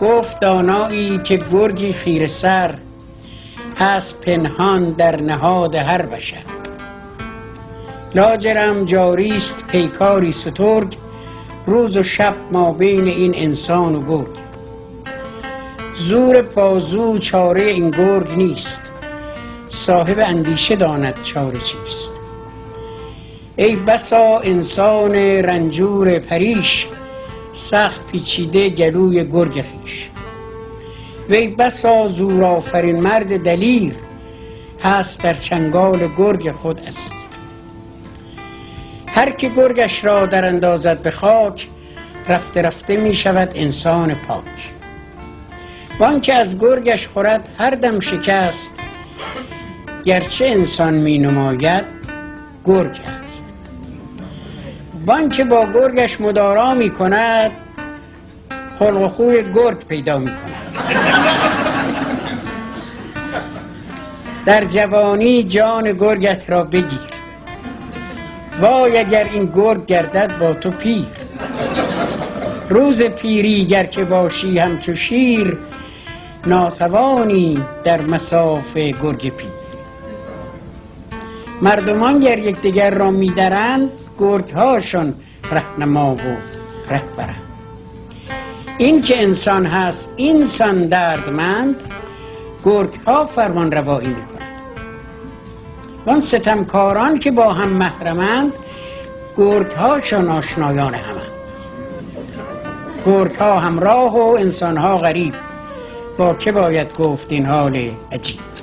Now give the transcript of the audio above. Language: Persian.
گفت دانایی که گرگی خیر سر هست پنهان در نهاد هر بشر. لاجرم جاریست پیکاری سترگ روز و شب ما بین این انسان و گرگ. زور پازو چاره این گرگ نیست صاحب اندیشه داند چاره چیست. ای بسا انسان رنجور پریش سخت پیچیده گلوی گرگ خیش. وی بسا زور آفرین مرد دلیر هست در چنگال گرگ خود اسیر. هر که گرگش را در اندازد به خاک رفته رفته می شود انسان پاک. وان که از گرگش خورد هر دم شکست. گرچه انسان می نماید گرگ است. وان که با گرگش مدارا می کند خلق و خوی گرگ پیدا می کند در جوانی جان گرگت را بگیر. وای اگر این گرگ گردد با تو پیر. روز پیری گر که باشی همچو شیر ناتوانی در مساف گرگ پیر. مردمان گر یکدیگر را میدرند گرگ هاشون رهنما و رهبرند این که انسان هست اینسان دردمند گرگ ها فرمان روایی می‌کنند. وان ستمکاران که با هم محرمند گرگ هاشون آشنایان همند گرگ ها همراه و انسان ها غریب. با که باید گفت این حال عجیب؟